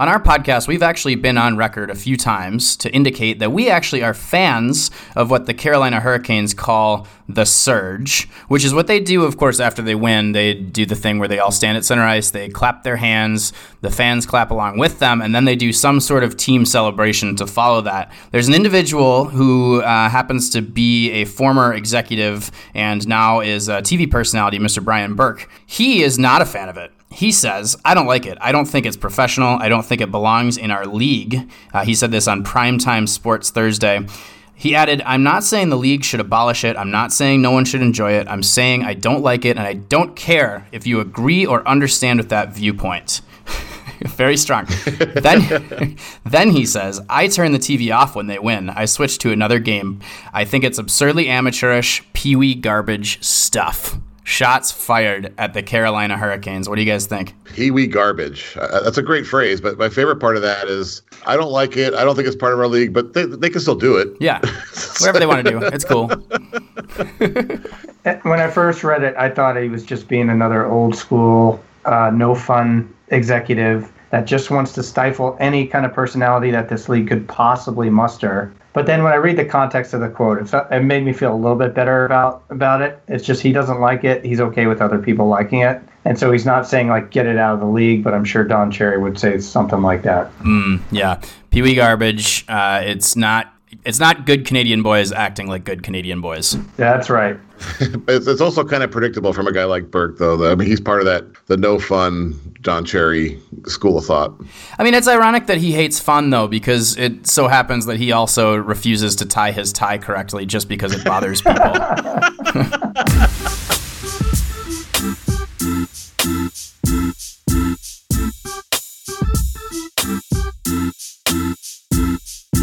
On our podcast, we've actually been on record a few times to indicate that we actually are fans of what the Carolina Hurricanes call the surge, which is what they do, of course, after they win. They do the thing where they all stand at center ice, they clap their hands, the fans clap along with them, and then they do some sort of team celebration to follow that. There's an individual who uh, happens to be a former executive and now is a TV personality, Mr. Brian Burke. He is not a fan of it. He says, I don't like it. I don't think it's professional. I don't think it belongs in our league. Uh, he said this on Primetime Sports Thursday. He added, I'm not saying the league should abolish it. I'm not saying no one should enjoy it. I'm saying I don't like it, and I don't care if you agree or understand with that viewpoint. Very strong. then, then he says, I turn the TV off when they win. I switch to another game. I think it's absurdly amateurish, pee wee garbage stuff. Shots fired at the Carolina Hurricanes. What do you guys think? Pee wee garbage. Uh, that's a great phrase, but my favorite part of that is I don't like it. I don't think it's part of our league, but they, they can still do it. Yeah. Whatever they want to do. It's cool. when I first read it, I thought he was just being another old school, uh, no fun executive that just wants to stifle any kind of personality that this league could possibly muster. But then when I read the context of the quote, it, it made me feel a little bit better about about it. It's just he doesn't like it. He's okay with other people liking it, and so he's not saying like get it out of the league. But I'm sure Don Cherry would say something like that. Mm, yeah, Pee Wee garbage. Uh, it's not. It's not good Canadian boys acting like good Canadian boys. That's right. it's, it's also kind of predictable from a guy like Burke, though. I mean, he's part of that the no fun Don Cherry school of thought. I mean, it's ironic that he hates fun though, because it so happens that he also refuses to tie his tie correctly just because it bothers people.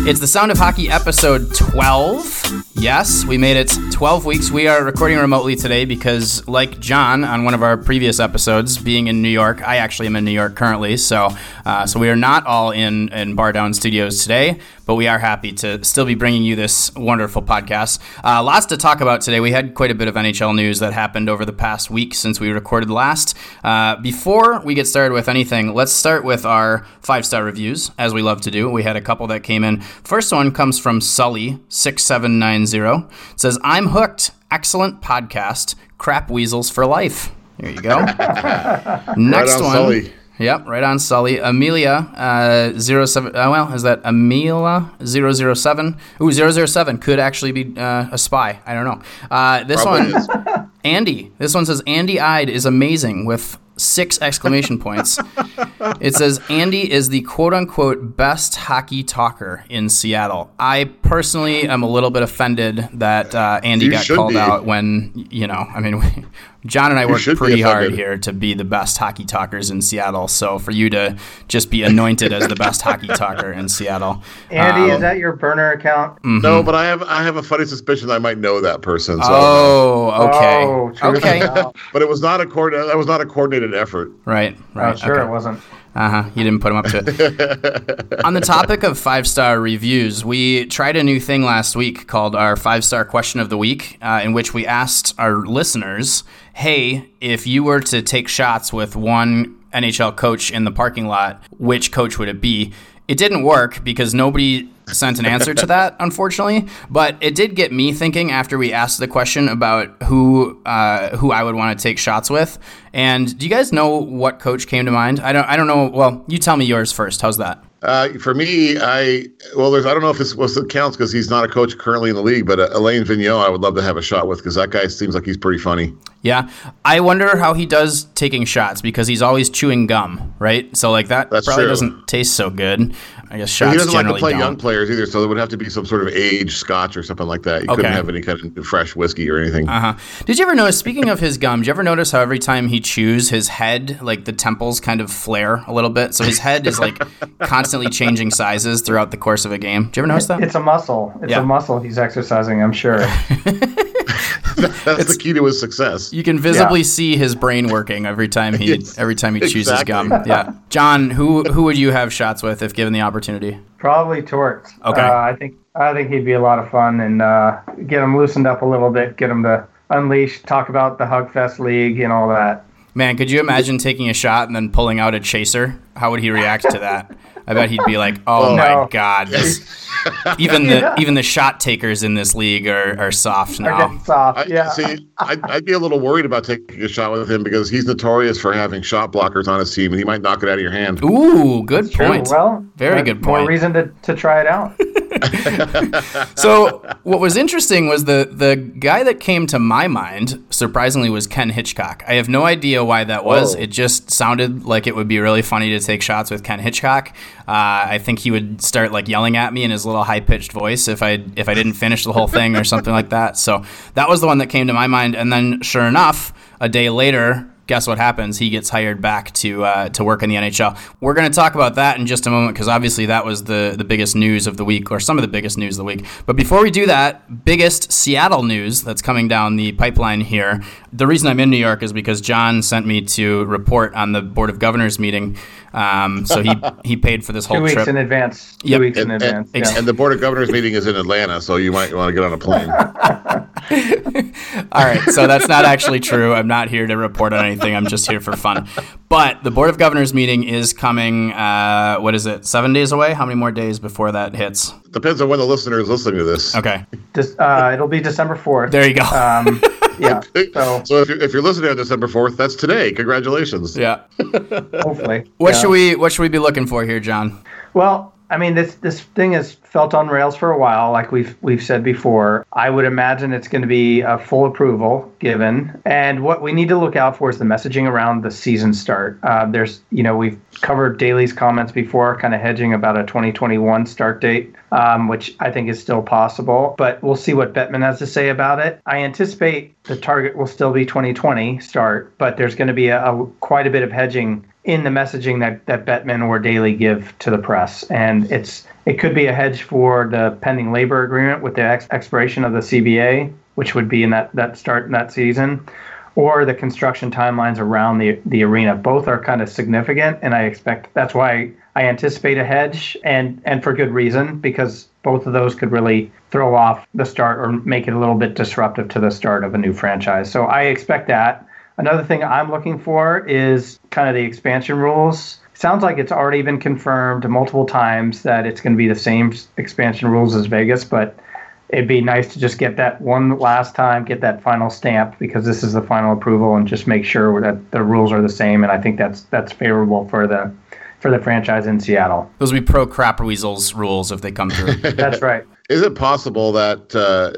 It's the Sound of Hockey episode 12. Yes, we made it 12 weeks. We are recording remotely today because, like John on one of our previous episodes, being in New York, I actually am in New York currently. So, uh, so we are not all in in Bar Down Studios today, but we are happy to still be bringing you this wonderful podcast. Uh, lots to talk about today. We had quite a bit of NHL news that happened over the past week since we recorded last. Uh, before we get started with anything, let's start with our five star reviews, as we love to do. We had a couple that came in. First one comes from Sully6790. It says, I'm hooked. Excellent podcast. Crap Weasels for life. There you go. Next right on, one. Sully. Yep, right on Sully. Amelia, uh, 07, uh, well, is that Amelia 007? Ooh, 007 could actually be uh, a spy. I don't know. Uh, this Probably one. Andy. This one says, Andy Ide is amazing with six exclamation points. it says, Andy is the quote unquote best hockey talker in Seattle. I personally am a little bit offended that uh, Andy You got called be. out when, you know, I mean, we, John and I worked pretty hard here to be the best hockey talkers in Seattle. So for you to just be anointed as the best hockey talker in Seattle. Andy, um, is that your burner account? No, but I have I have a funny suspicion I might know that person. So. Oh, okay. Oh, okay. But it was not a coord- That was not a coordinated effort. Right, Oh, right. sure okay. it wasn't. Uh huh. You didn't put them up to it. On the topic of five star reviews, we tried a new thing last week called our five star question of the week, uh, in which we asked our listeners, "Hey, if you were to take shots with one NHL coach in the parking lot, which coach would it be?" It didn't work because nobody sent an answer to that, unfortunately. But it did get me thinking after we asked the question about who uh, who I would want to take shots with. And do you guys know what coach came to mind? I don't. I don't know. Well, you tell me yours first. How's that? Uh, for me, I well, there's I don't know if this was it counts because he's not a coach currently in the league, but uh, Alain Vigneault, I would love to have a shot with because that guy seems like he's pretty funny. Yeah, I wonder how he does taking shots because he's always chewing gum, right? So like that That's probably true. doesn't taste so good. I guess But shots he doesn't like to play don't. young players either, so there would have to be some sort of aged scotch or something like that. You Okay. couldn't have any kind of fresh whiskey or anything. Uh huh. Did you ever notice? Speaking of his gum, did you ever notice how every time he chews, his head, like the temples, kind of flare a little bit? So his head is like constantly changing sizes throughout the course of a game. Do you ever notice that? It's a muscle. It's Yeah. a muscle he's exercising, I'm sure. That's the key to his success. You can visibly Yeah. see his brain working every time he Yes, every time he chooses exactly. gum. Yeah, John, who who would you have shots with if given the opportunity? Probably Torts. Okay. Uh, I think I think he'd be a lot of fun and uh, get him loosened up a little bit, get him to unleash, talk about the Hugfest League and all that. Man, could you imagine taking a shot and then pulling out a chaser? How would he react to that? I bet he'd be like, "Oh, Oh, my no. god, this, even the Yeah. even the shot takers in this league are, are soft now." getting soft. I, yeah. See, I'd, I'd be a little worried about taking a shot with him because he's notorious for having shot blockers on his team, and he might knock it out of your hand. Ooh, good True. point. Well, Very that's good More point. reason to, to try it out. So what was interesting was the the guy that came to my mind surprisingly was Ken Hitchcock. I have no idea why that was. Whoa. It just sounded like it would be really funny to take shots with Ken Hitchcock. Uh, I think he would start like yelling at me in his little high pitched voice if I if I didn't finish the whole thing or something like that. So that was the one that came to my mind. And then sure enough, a day later. Guess what happens? He gets hired back to uh, to work in the NHL. We're going to talk about that in just a moment because obviously that was the the biggest news of the week, or some of the biggest news of the week. But before we do that, biggest Seattle news that's coming down the pipeline here. The reason I'm in New York is because John sent me to report on the Board of Governors meeting. Um, so he he paid for this whole Two weeks trip. in advance. Two Yep. weeks in And, advance. and, yeah. and the board of governors meeting is in Atlanta, so you might want to get on a plane. All right, so that's not actually true. I'm not here to report on anything. I'm just here for fun. But the Board of Governors meeting is coming. Uh, what is it? Seven days away. How many more days before that hits? Depends on when the listener is listening to this. Okay, Dis- uh, it'll be December 4th. there you go. Um, yeah. So So if you're, if you're listening on December 4th, that's today. Congratulations. yeah. hopefully. What yeah. should we What should we be looking for here, John? Well, I mean, this this thing has felt on rails for a while, like we've we've said before. I would imagine it's going to be a full approval given, and what we need to look out for is the messaging around the season start. Uh, there's, you know, we've covered Daly's comments before, kind of hedging about a 2021 start date, um, which I think is still possible, but we'll see what Bettman has to say about it. I anticipate the target will still be 2020 start, but there's going to be a, a quite a bit of hedging in the messaging that, that Bettman or Daly give to the press. And it's it could be a hedge for the pending labor agreement with the ex- expiration of the CBA, which would be in that, that start in that season, or the construction timelines around the, the arena. Both are kind of significant, and I expect that's why I anticipate a hedge, and, and for good reason, because both of those could really throw off the start or make it a little bit disruptive to the start of a new franchise. So I expect that. Another thing I'm looking for is kind of the expansion rules. Sounds like it's already been confirmed multiple times that it's going to be the same expansion rules as Vegas, but it'd be nice to just get that one last time, get that final stamp because this is the final approval, and just make sure that the rules are the same. And I think that's that's favorable for the for the franchise in Seattle. Those would be pro crap weasels rules if they come through. That's right. Is it possible that uh,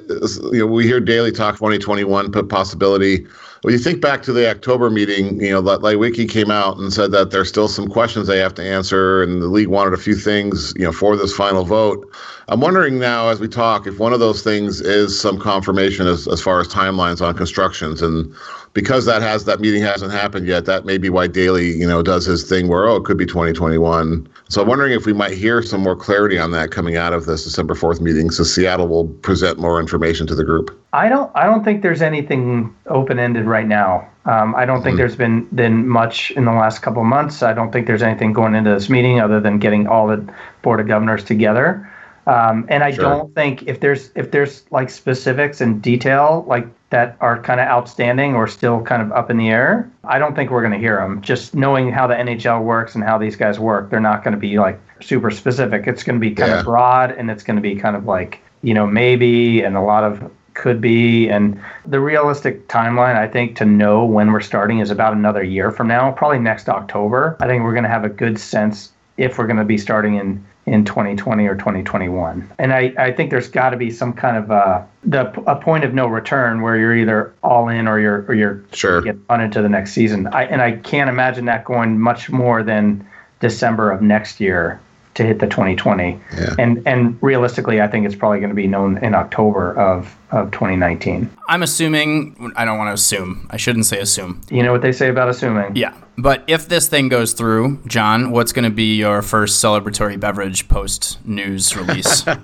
you know we hear Daly talk 2021 put possibility? When you think back to the October meeting, you know, that Wiki came out and said that there's still some questions they have to answer, and the league wanted a few things, you know, for this final vote. I'm wondering now, as we talk, if one of those things is some confirmation as, as far as timelines on constructions, and because that has that meeting hasn't happened yet, that may be why Daly, you know, does his thing where oh, it could be 2021. So I'm wondering if we might hear some more clarity on that coming out of this December 4th meeting, so Seattle will present more information to the group. I don't. I don't think there's anything open ended right now. Um, I don't think there's been been much in the last couple of months. I don't think there's anything going into this meeting other than getting all the board of governors together. Um, and I Sure. don't think if there's if there's like specifics and detail like that are kind of outstanding or still kind of up in the air, I don't think we're going to hear them. Just knowing how the NHL works and how these guys work, they're not going to be like super specific. It's going to be kind Yeah. of broad and it's going to be kind of like you know maybe and a lot of could be and the realistic timeline i think to know when we're starting is about another year from now probably next october i think we're going to have a good sense if we're going to be starting in in 2020 or 2021 and i i think there's got to be some kind of uh the a point of no return where you're either all in or you're or you're Sure. get on into the next season. I and i can't imagine that going much more than december of next year to hit the 2020 Yeah. and and realistically, I think it's probably going to be known in October of of 2019. I'm assuming. I don't want to assume. I shouldn't say assume. You know what they say about assuming? Yeah. But if this thing goes through, John, what's going to be your first celebratory beverage post news release?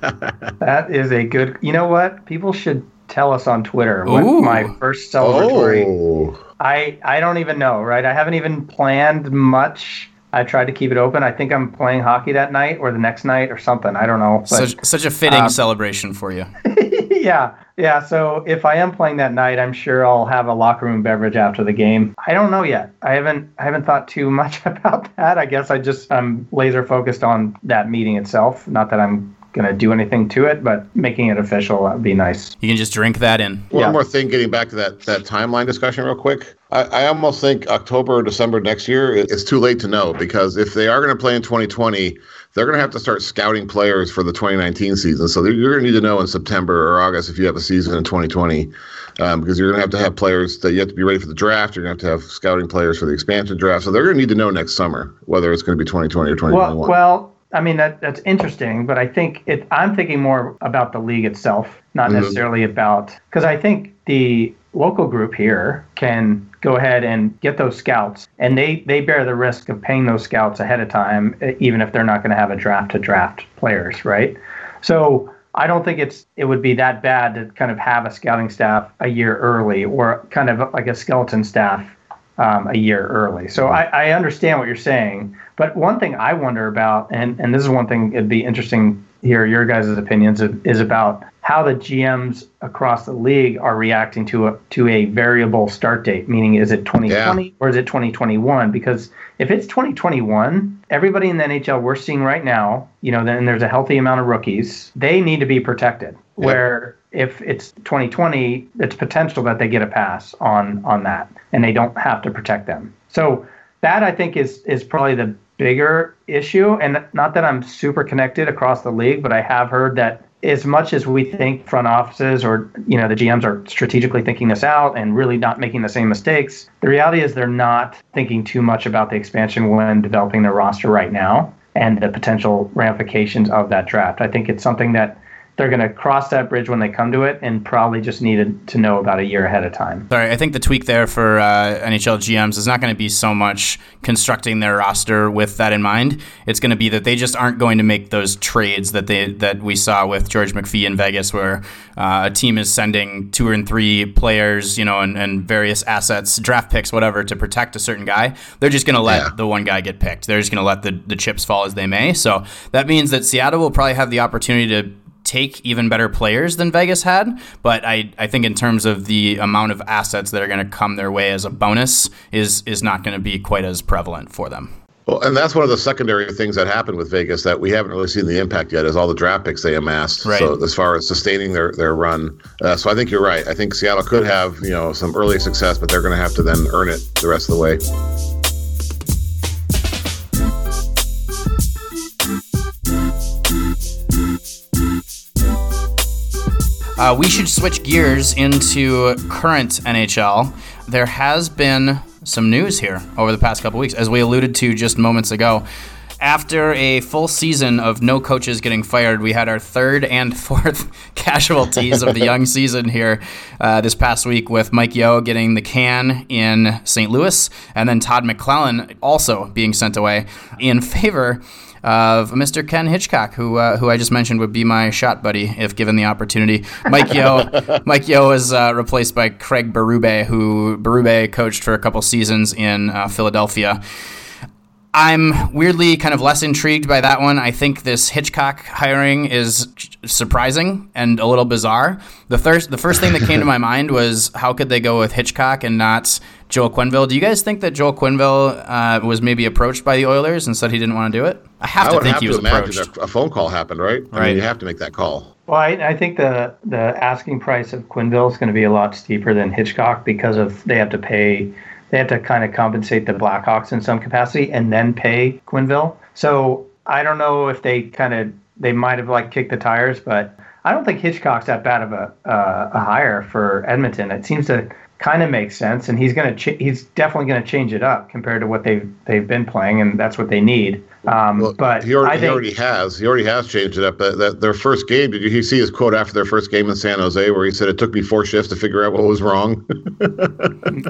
That is a good. You know what? People should tell us on Twitter what Ooh. my first celebratory. Oh, I I don't even know. Right? I haven't even planned much. I tried to keep it open. I think I'm playing hockey that night or the next night or something. I don't know. But, such, such a fitting um, celebration for you. yeah, yeah. So if I am playing that night, I'm sure I'll have a locker room beverage after the game. I don't know yet. I haven't I haven't thought too much about that. I guess I just I'm laser focused on that meeting itself. Not that I'm going to do anything to it, but making it official would be nice. You can just drink that in. One yeah. more thing, getting back to that that timeline discussion real quick. I, I almost think October or December next year it's too late to know because if they are going to play in 2020, they're going to have to start scouting players for the 2019 season. So you're going to need to know in September or August if you have a season in 2020. Um, because you're going to have to have players that you have to be ready for the draft. You're going to have to have scouting players for the expansion draft. So they're going to need to know next summer whether it's going to be 2020 or 2021. Well, well I mean that that's interesting, but I think it. I'm thinking more about the league itself, not mm-hmm. necessarily about because I think the local group here can go ahead and get those scouts, and they they bear the risk of paying those scouts ahead of time, even if they're not going to have a draft to draft players, right? So I don't think it's it would be that bad to kind of have a scouting staff a year early, or kind of like a skeleton staff um, a year early. So I, I understand what you're saying. But one thing I wonder about, and, and this is one thing it'd be interesting to hear your guys' opinions, is about how the GMs across the league are reacting to a to a variable start date. Meaning, is it 2020 yeah. or is it 2021? Because if it's 2021, everybody in the NHL we're seeing right now, you know, then there's a healthy amount of rookies. They need to be protected. Where if it's 2020, it's potential that they get a pass on on that, and they don't have to protect them. So that I think is is probably the bigger issue. And not that I'm super connected across the league, but I have heard that as much as we think front offices or you know the GMs are strategically thinking this out and really not making the same mistakes, the reality is they're not thinking too much about the expansion when developing their roster right now and the potential ramifications of that draft. I think it's something that they're going to cross that bridge when they come to it and probably just needed to know about a year ahead of time. Sorry, I think the tweak there for uh, NHL GMs is not going to be so much constructing their roster with that in mind. It's going to be that they just aren't going to make those trades that they that we saw with George McPhee in Vegas, where uh, a team is sending two and three players, you know, and, and various assets, draft picks, whatever, to protect a certain guy. They're just going to let yeah. the one guy get picked. They're just going to let the, the chips fall as they may. So that means that Seattle will probably have the opportunity to take even better players than Vegas had. But I, I think in terms of the amount of assets that are going to come their way as a bonus is is not going to be quite as prevalent for them. Well, and that's one of the secondary things that happened with Vegas that we haven't really seen the impact yet is all the draft picks they amassed. Right. So as far as sustaining their their run, uh, so I think you're right. I think Seattle could have you know some early success, but they're going to have to then earn it the rest of the way. Uh, we should switch gears into current NHL. There has been some news here over the past couple weeks, as we alluded to just moments ago. After a full season of no coaches getting fired, we had our third and fourth casualties of the young season here uh, this past week with Mike Yeo getting the can in St. Louis and then Todd McLellan also being sent away in favor of Mr. Ken Hitchcock, who uh, who I just mentioned would be my shot buddy if given the opportunity. Mike Yeo, Mike Yeo is uh, replaced by Craig Berube, who Berube coached for a couple seasons in uh, Philadelphia. I'm weirdly kind of less intrigued by that one. I think this Hitchcock hiring is surprising and a little bizarre. The first, the first thing that came to my mind was how could they go with Hitchcock and not Joel Quenneville? Do you guys think that Joel Quenneville uh, was maybe approached by the Oilers and said he didn't want to do it? I have to think have he was approached. A phone call happened, right? Right. I mean, you have to make that call. Well, I, I think the the asking price of Quenneville is going to be a lot steeper than Hitchcock because of they have to pay they have to kind of compensate the Blackhawks in some capacity and then pay Quenneville. So I don't know if they kind of they might have like kicked the tires, but I don't think Hitchcock's that bad of a uh, a hire for Edmonton. It seems to kind of makes sense, and he's gonna ch- he's definitely gonna change it up compared to what they've they've been playing, and that's what they need. Um, well, but he already, think, he already has he already has changed it up. That, that their first game, did you see his quote after their first game in San Jose, where he said it took me four shifts to figure out what was wrong?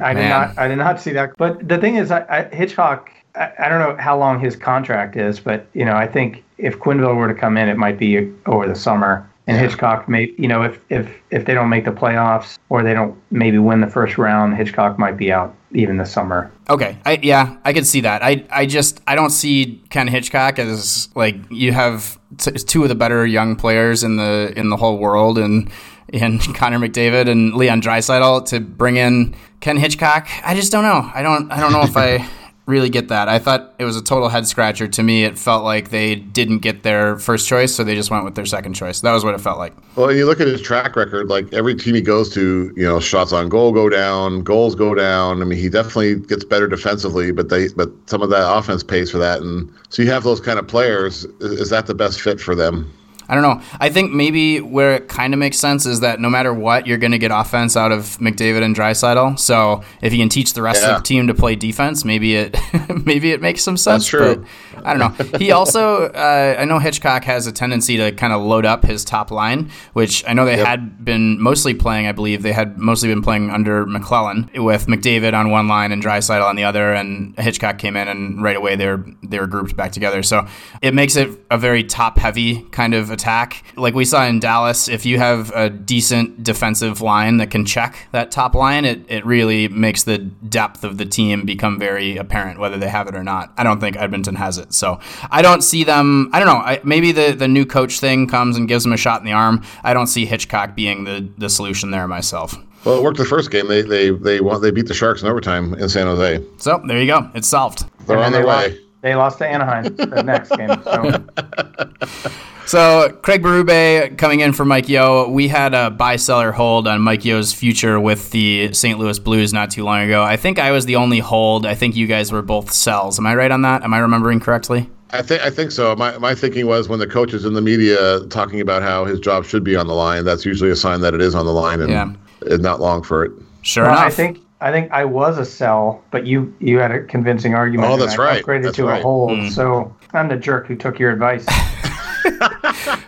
I did not I did not see that. But the thing is, I, I, Hitchcock. I, I don't know how long his contract is, but you know, I think if Quenneville were to come in, it might be over the summer. And Hitchcock may, you know, if if if they don't make the playoffs or they don't maybe win the first round, Hitchcock might be out even this summer. Okay, I, yeah, I could see that. I, I just I don't see Ken Hitchcock as like you have t- two of the better young players in the in the whole world, and and Connor McDavid and Leon Draisaitl to bring in Ken Hitchcock. I just don't know. I don't I don't know if I really get that. I thought it was a total head scratcher. To me, it felt like they didn't get their first choice, so they just went with their second choice. That was what it felt like. Well, you look at his track record, like every team he goes to, you know, shots on goal go down, goals go down. I mean, he definitely gets better defensively, but they but some of that offense pays for that. And so you have those kind of players. Is that the best fit for them? I don't know. I think maybe where it kind of makes sense is that no matter what, you're going to get offense out of McDavid and Draisaitl. So if you can teach the rest Yeah. of the team to play defense, maybe it maybe it makes some sense. That's true. But I don't know. He also, uh, I know Hitchcock has a tendency to kind of load up his top line, which I know they Yep. had been mostly playing. I believe they had mostly been playing under McLellan with McDavid on one line and Draisaitl on the other, and Hitchcock came in and right away they're they were grouped back together. So it makes it a very top heavy kind of attack. Like we saw in Dallas, if you have a decent defensive line that can check that top line, it, it really makes the depth of the team become very apparent, whether they have it or not. I don't think Edmonton has it. So I don't see them. I don't know. I, maybe the, the new coach thing comes and gives them a shot in the arm. I don't see Hitchcock being the, the solution there myself. Well, it worked the first game. They they they won, they beat the Sharks in overtime in San Jose. So there you go. It's solved. They're on their they way. Lost, they lost to Anaheim the next game. So So Craig Berube coming in for Mike Yeo. We had a buy seller hold on Mike Yeo's future with the St. Louis Blues not too long ago. I think I was the only hold. I think you guys were both sells. Am I right on that? Am I remembering correctly? I think I think so. My my thinking was when the coach is in the media talking about how his job should be on the line, that's usually a sign that it is on the line and Yeah. it's not long for it. Sure Well, enough. I think I think I was a sell, but you you had a convincing argument. Oh, that's I right. Upgraded That's to right. a hold, Mm. so I'm the jerk who took your advice.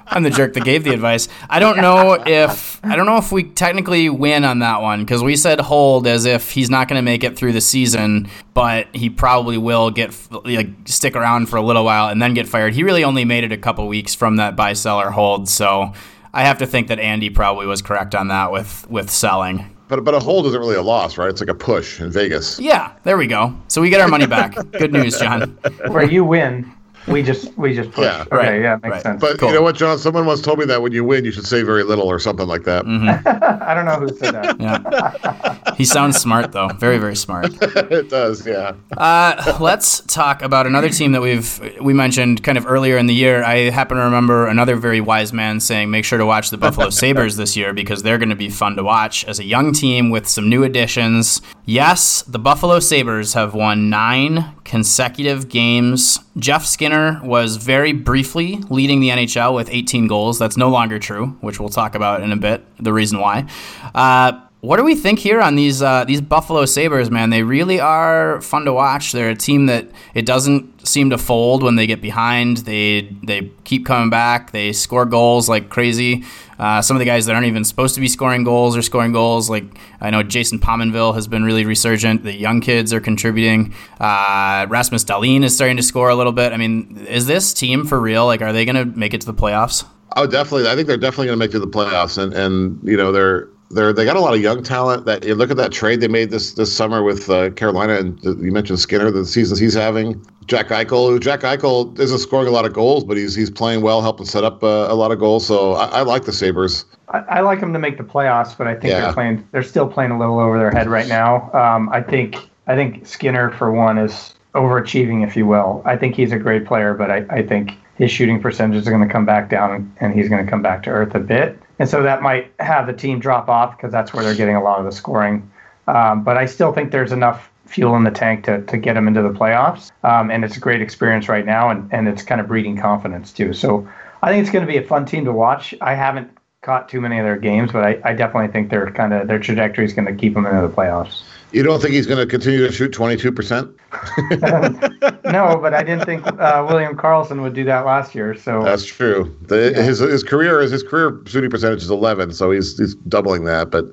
I'm the jerk that gave the advice. I don't know if I don't know if we technically win on that one because we said hold as if he's not going to make it through the season, but he probably will get like stick around for a little while and then get fired. He really only made it a couple weeks from that buy seller hold, so I have to think that Andy probably was correct on that with with selling. But but a hold isn't really a loss, right? It's like a push in Vegas. Yeah, there we go. So we get our money back. Good news, John. Where you win, we just we just push. Yeah. okay, Right, yeah, makes right. sense. But Cool. you know what, John? Someone once told me that when you win, you should say very little or something like that. I don't know who said that. Yeah. He sounds smart though. Very very smart. it does, yeah. Uh, let's talk about another team that we've we mentioned kind of earlier in the year. I happen to remember another very wise man saying, "Make sure to watch the Buffalo Sabres this year because they're going to be fun to watch as a young team with some new additions." Yes, the Buffalo Sabres have won nine consecutive games. Jeff Skinner was very briefly leading the NHL with 18 goals. That's no longer true, which we'll talk about in a bit. The reason why. Uh, what do we think here on these uh, these Buffalo Sabres, man? They really are fun to watch. They're a team that it doesn't seem to fold when they get behind. They they keep coming back. They score goals like crazy. Uh, some of the guys that aren't even supposed to be scoring goals are scoring goals. Like I know Jason Pominville has been really resurgent. The young kids are contributing. Uh, Rasmus Dahlin is starting to score a little bit. I mean, is this team for real? Like, are they going to make it to the playoffs? Oh, definitely. I think they're definitely going to make it to the playoffs, and and you know they're they're they got a lot of young talent. That you look at that trade they made this this summer with uh, Carolina, and you mentioned Skinner, the seasons he's having. Jack Eichel, who Jack Eichel isn't scoring a lot of goals, but he's he's playing well, helping set up uh, a lot of goals. So I, I like the Sabres. I, I like them to make the playoffs, but I think Yeah. they're playing. They're still playing a little over their head right now. Um, I think. I think Skinner, for one, is overachieving, if you will. I think he's a great player, but I, I think his shooting percentages are going to come back down, and he's going to come back to earth a bit. And so that might have the team drop off because that's where they're getting a lot of the scoring. Um, but I still think there's enough fuel in the tank to, to get them into the playoffs. Um, and it's a great experience right now, and, and it's kind of breeding confidence too. So I think it's going to be a fun team to watch. I haven't caught too many of their games, but I, I definitely think their kind of their trajectory is going to keep them into the playoffs. You don't think he's going to continue to shoot twenty two percent? no, but I didn't think uh, William Karlsson would do that last year. So That's true. The, His his career is his career shooting percentage is eleven, so he's he's doubling that. But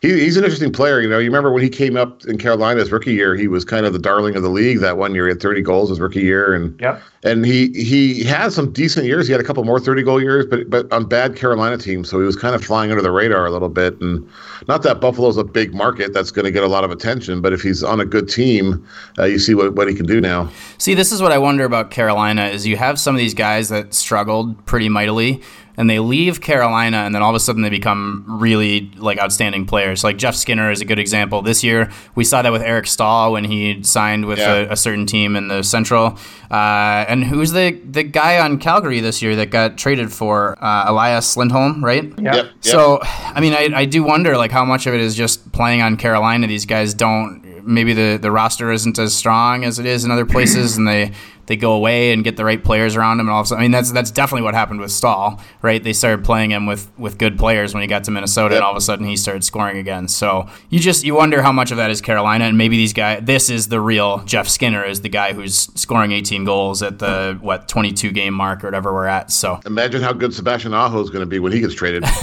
he, he's an interesting player. You know, you remember when he came up in Carolina his rookie year, he was kind of the darling of the league. That one year, he had thirty goals his rookie year, and Yep. and he he had some decent years. He had a couple more thirty goal years, but but on bad Carolina teams. So he was kind of flying under the radar a little bit. And not that Buffalo's a big market that's going to get a lot of attention, but if he's on a good team, uh, you see what, what he can do now. See, this is what I wonder about Carolina is you have some of these guys that struggled pretty mightily and they leave Carolina, and then all of a sudden they become really like outstanding players. Like Jeff Skinner is a good example. This year we saw that with Eric Staal when he signed with yeah. a, a, certain team in the Central. Uh, and who's the the guy on Calgary this year that got traded for uh, Elias Lindholm, right? Yeah. Yep, yep. So I mean, I, I do wonder like how much of it is just playing on Carolina. These guys don't maybe the, the roster isn't as strong as it is in other places, and they they go away and get the right players around him, and all of a sudden, I mean that's that's definitely what happened with Staal, right? They started playing him with with good players when he got to Minnesota, yep. and all of a sudden he started scoring again. So you just you wonder how much of that is Carolina, and maybe these guys. This is the real Jeff Skinner is the guy who's scoring 18 goals at the what 22 game mark or whatever we're at. So imagine how good Sebastian Aho is going to be when he gets traded.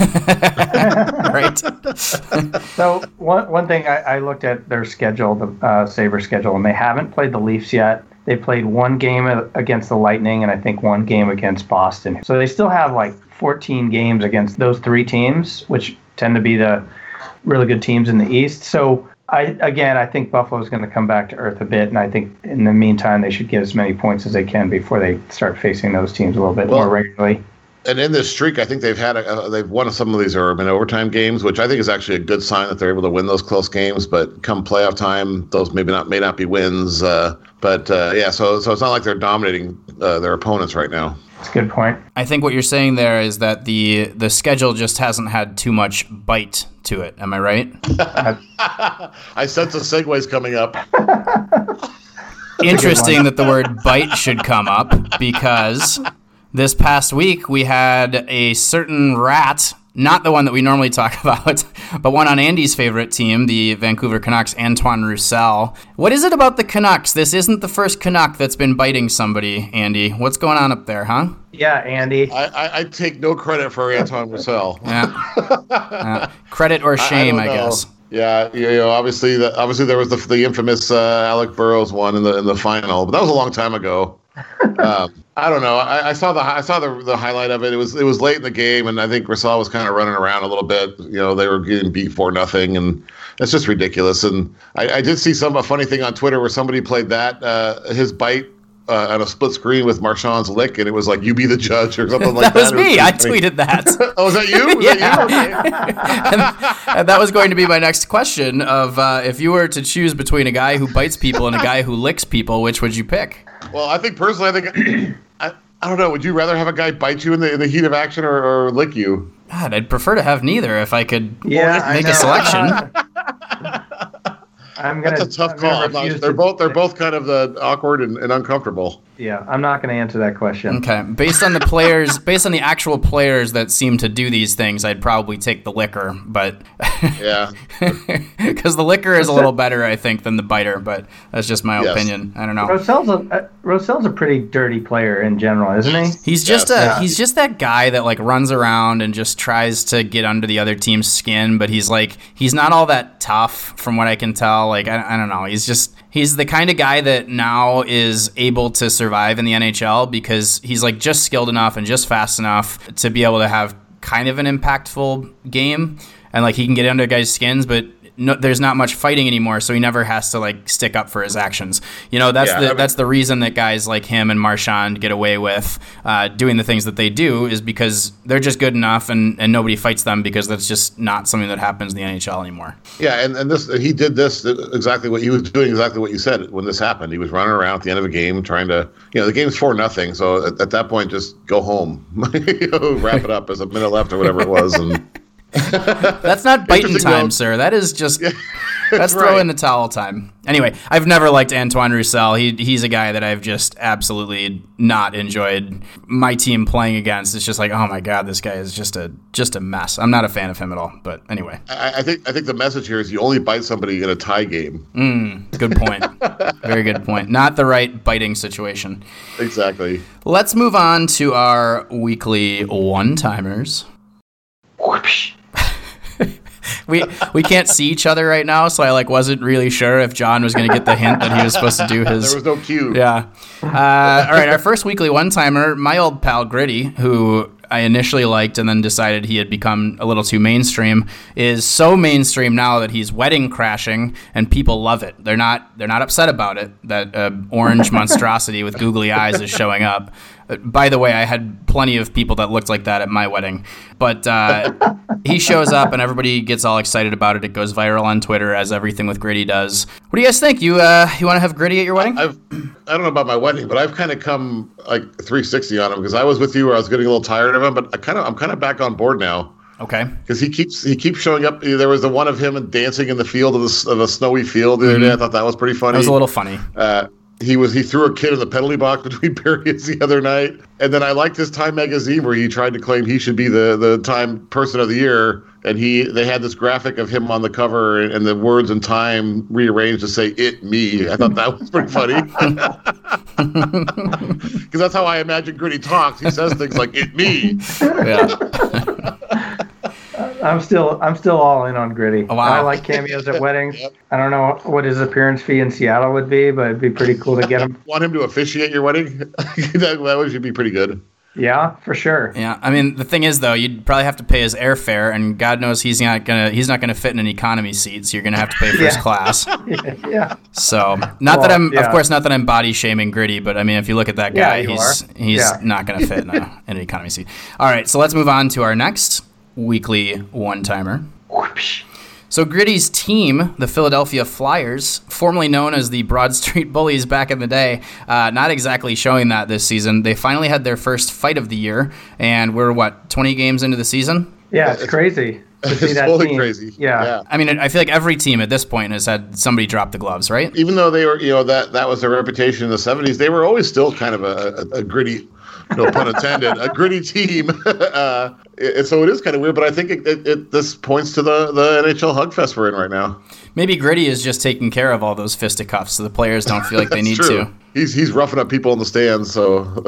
right. so one one thing I, I, looked at their schedule, the uh, Sabre schedule, and they haven't played the Leafs yet. They played one game against the Lightning and I think one game against Boston. So they still have like 14 games against those three teams, which tend to be the really good teams in the East. So I again, I think Buffalo is going to come back to earth a bit, and I think in the meantime they should get as many points as they can before they start facing those teams a little bit well, more regularly and in this streak, I think they've had a, they've won some of these urban overtime games, which I think is actually a good sign that they're able to win those close games. But come playoff time, those maybe not may not be wins. Uh, but uh, yeah, so so it's not like they're dominating uh, their opponents right now. That's a good point. I think what you're saying there is that the the schedule just hasn't had too much bite to it. Am I right? I sense a segue's coming up. Interesting that the word bite should come up because this past week, we had a certain rat, not the one that we normally talk about, but one on Andy's favorite team, the Vancouver Canucks, Antoine Roussel. What is it about the Canucks? This isn't the first Canuck that's been biting somebody, Andy. What's going on up there, huh? Yeah, Andy. I, I, I take no credit for Antoine Roussel. yeah. yeah. Credit or shame, I, I guess. Yeah, you know, obviously, the, obviously there was the, the infamous uh, Alex Burrows one in the in the final, but that was a long time ago. Um, I don't know. I, I, saw the I saw the the highlight of it. It was it was late in the game, and I think Roussel was kind of running around a little bit. You know, they were getting beat for nothing, and it's just ridiculous. And I, I did see some a funny thing on Twitter where somebody played that uh, his bite uh, on a split screen with Marchand's lick, and it was like "You be the judge" or something like that. that was me. I tweeted that. oh, was that you? Was yeah. That you? Okay. and, and, that was going to be my next question: of uh, if you were to choose between a guy who bites people and a guy who licks people, which would you pick? Well, I think personally, I think I, I don't know. Would you rather have a guy bite you in the in the heat of action or, or lick you? God, I'd prefer to have neither if I could yeah, make a selection. I'm gonna. That's a tough call. they're both they're both kind of the awkward and, and uncomfortable. Yeah, I'm not going to answer that question. Okay, based on the players, based on the actual players that seem to do these things, I'd probably take the licker, But yeah, because the licker is a little better, I think, than the biter. But that's just my yes. opinion. I don't know. Roussel's a uh, Roussel's a pretty dirty player in general, isn't he? He's just yes. a yeah. he's just that guy that like runs around and just tries to get under the other team's skin. But he's like he's not all that tough, from what I can tell. Like I, I don't know. He's just he's the kind of guy that now is able to survive in the NHL because he's like just skilled enough and just fast enough to be able to have kind of an impactful game and like he can get under guys' skins, but no, there's not much fighting anymore, so he never has to like stick up for his actions. You know, that's yeah, the I mean, that's the reason that guys like him and Marchand get away with uh, doing the things that they do is because they're just good enough, and, and nobody fights them because that's just not something that happens in the NHL anymore. Yeah, and, and this he did this exactly what he was doing exactly what you said when this happened. He was running around at the end of a game trying to you know the game's for nothing, so at, at that point just go home, you know, wrap it up as a minute left or whatever it was, and. that's not biting time, sir. That is just yeah, that's, that's right. throw in the towel time. Anyway, I've never liked Antoine Roussel. He he's a guy that I've just absolutely not enjoyed my team playing against. It's just like, oh my god, this guy is just a just a mess. I'm not a fan of him at all. But anyway, I, I think I think the message here is you only bite somebody in a tie game. Mm, good point. Very good point. Not the right biting situation. Exactly. Let's move on to our weekly one timers. Whoosh we we can't see each other right now, so I like wasn't really sure if John was going to get the hint that he was supposed to do his. there was no cue. Yeah. Uh, all right, our first weekly one timer, my old pal Gritty, who I initially liked and then decided he had become a little too mainstream is so mainstream now that he's wedding crashing and people love it. They're not they're not upset about it that uh, orange monstrosity with googly eyes is showing up. By the way, I had plenty of people that looked like that at my wedding. But uh, he shows up and everybody gets all excited about it. It goes viral on Twitter as everything with Gritty does. What do you guys think? You uh, you want to have Gritty at your wedding? I've I don't know about my wedding, but I've kind of come like 360 on him because I was with you where I was getting a little tired of him, but I kind of I'm kind of back on board now. Okay. Because he keeps he keeps showing up. There was the one of him dancing in the field of the, of a snowy field the other day. I thought that was pretty funny. That was a little funny. Uh, he was he threw a kid in the penalty box between periods the other night, and then I liked his Time magazine where he tried to claim he should be the the Time Person of the Year, and he they had this graphic of him on the cover and the words and Time rearranged to say "it me." I thought that was pretty funny because that's how I imagine Gritty talks. He says things like "it me." Yeah. I'm still I'm still all in on Gritty. Oh, wow. I like cameos at weddings. I don't know what his appearance fee in Seattle would be, but it'd be pretty cool to get him. Want him to officiate your wedding? that, that would be pretty good. Yeah, for sure. Yeah, I mean the thing is though, you'd probably have to pay his airfare, and God knows he's not gonna he's not gonna fit in an economy seat, so you're gonna have to pay first Yeah. class. yeah. So not that I'm, of course, not that I'm body shaming Gritty, but I mean if you look at that guy, you he's are. he's Yeah. not gonna fit in, a, in an economy seat. All right, so let's move on to our next weekly one timer. So Gritty's team, the Philadelphia Flyers, formerly known as the Broad Street Bullies back in the day, uh, not exactly showing that this season. They finally had their first fight of the year, and we're what 20 games into the season. Yeah, it's crazy to see It's that totally team. craady. Yeah. yeah. I mean, I feel like every team at this point has had somebody drop the gloves, right? even though they were, you know, that that was their reputation in the '70s, they were always still kind of a, a, a gritty, no pun intended, a gritty team. uh, and so it is kind of weird, but I think it, it, it this points to the the NHL Hugfest we're in right now. Maybe Gritty is just taking care of all those fisticuffs, so the players don't feel like they need true. to. He's he's roughing up people in the stands, so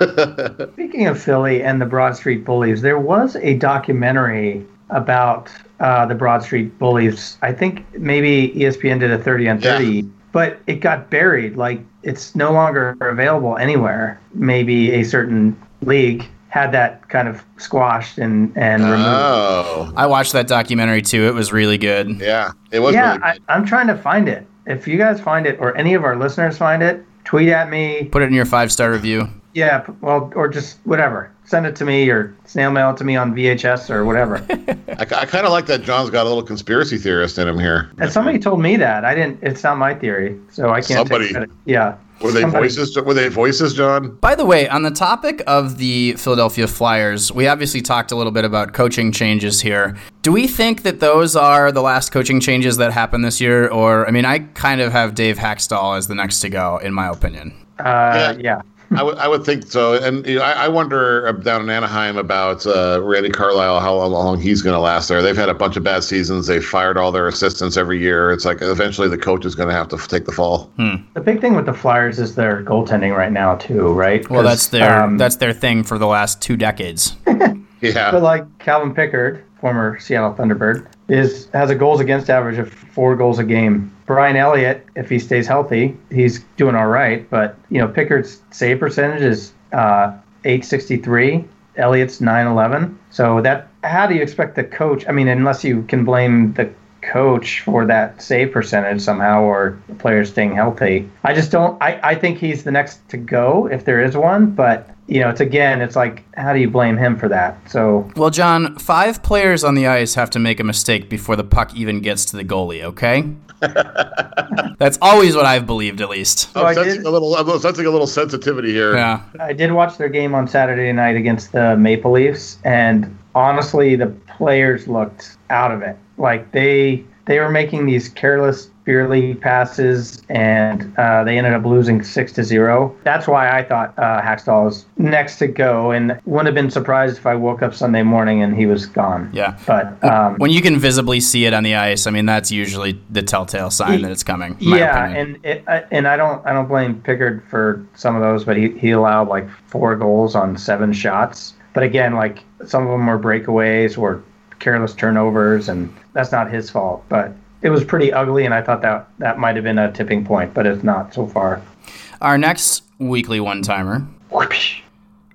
Speaking of Philly and the Broad Street Bullies, there was a documentary about uh, the Broad Street Bullies. I think maybe ESPN did a 30 on 30, but it got buried. Like it's no longer available anywhere. Maybe a certain league had that kind of squashed and, and removed. oh I watched that documentary too. It was really good. yeah, it was yeah, really I, good. I'm trying to find it. If you guys find it, or any of our listeners find it, tweet at me. Put it in your five star review. Yeah, well, or just whatever. Send it to me or snail mail it to me on VHS or whatever. I, I kind of like that. John's got a little conspiracy theorist in him here. and somebody told me that. I didn't. It's not my theory, so I can't. Somebody. Take credit. Yeah. Were they Somebody- voices? Were they voices, John? By the way, on the topic of the Philadelphia Flyers, we obviously talked a little bit about coaching changes here. Do we think that those are the last coaching changes that happened this year? Or, I mean, I kind of have Dave Hakstol as the next to go, in my opinion. Uh, yeah. I would I would think so, and you know, I, I wonder uh, down in Anaheim about uh, Randy Carlyle how long he's going to last there. They've had a bunch of bad seasons. They fired all their assistants every year. It's like eventually the coach is going to have to f- take the fall. The big thing with the Flyers is their goaltending right now too, right? Well, 'Cause, that's their um, that's their thing for the last two decades. Yeah, But like Calvin Pickard, former Seattle Thunderbird, is has a goals against average of four goals a game. Brian Elliott, if he stays healthy, he's doing all right. But you know, Pickard's save percentage is uh, 863. Elliott's 911. So that how do you expect the coach? I mean, unless you can blame the coach for that save percentage somehow or the player staying healthy. I just don't I, I think he's the next to go if there is one, but you know, it's again, it's like how do you blame him for that? So Well, John, five players on the ice have to make a mistake before the puck even gets to the goalie, okay? that's always what I've believed, at least. So I I'm sensing did- a little. I'm sensing a little sensitivity here. Yeah. I did watch their game on Saturday night against the Maple Leafs, and honestly, the players looked out of it. Like they they were making these careless beer league passes, and uh, they ended up losing six to zero. That's why I thought uh, Hakstol was next to go, and wouldn't have been surprised if I woke up Sunday morning and he was gone. Yeah. But um, When you can visibly see it on the ice, I mean, that's usually the telltale sign that it's coming. yeah, opinion. and it, I- and I don't I don't blame Pickard for some of those, but he, he allowed like four goals on seven shots. But again, like some of them were breakaways or careless turnovers, and that's not his fault. But it was pretty ugly, and I thought that that might have been a tipping point, but it's not so far. Our next weekly one timer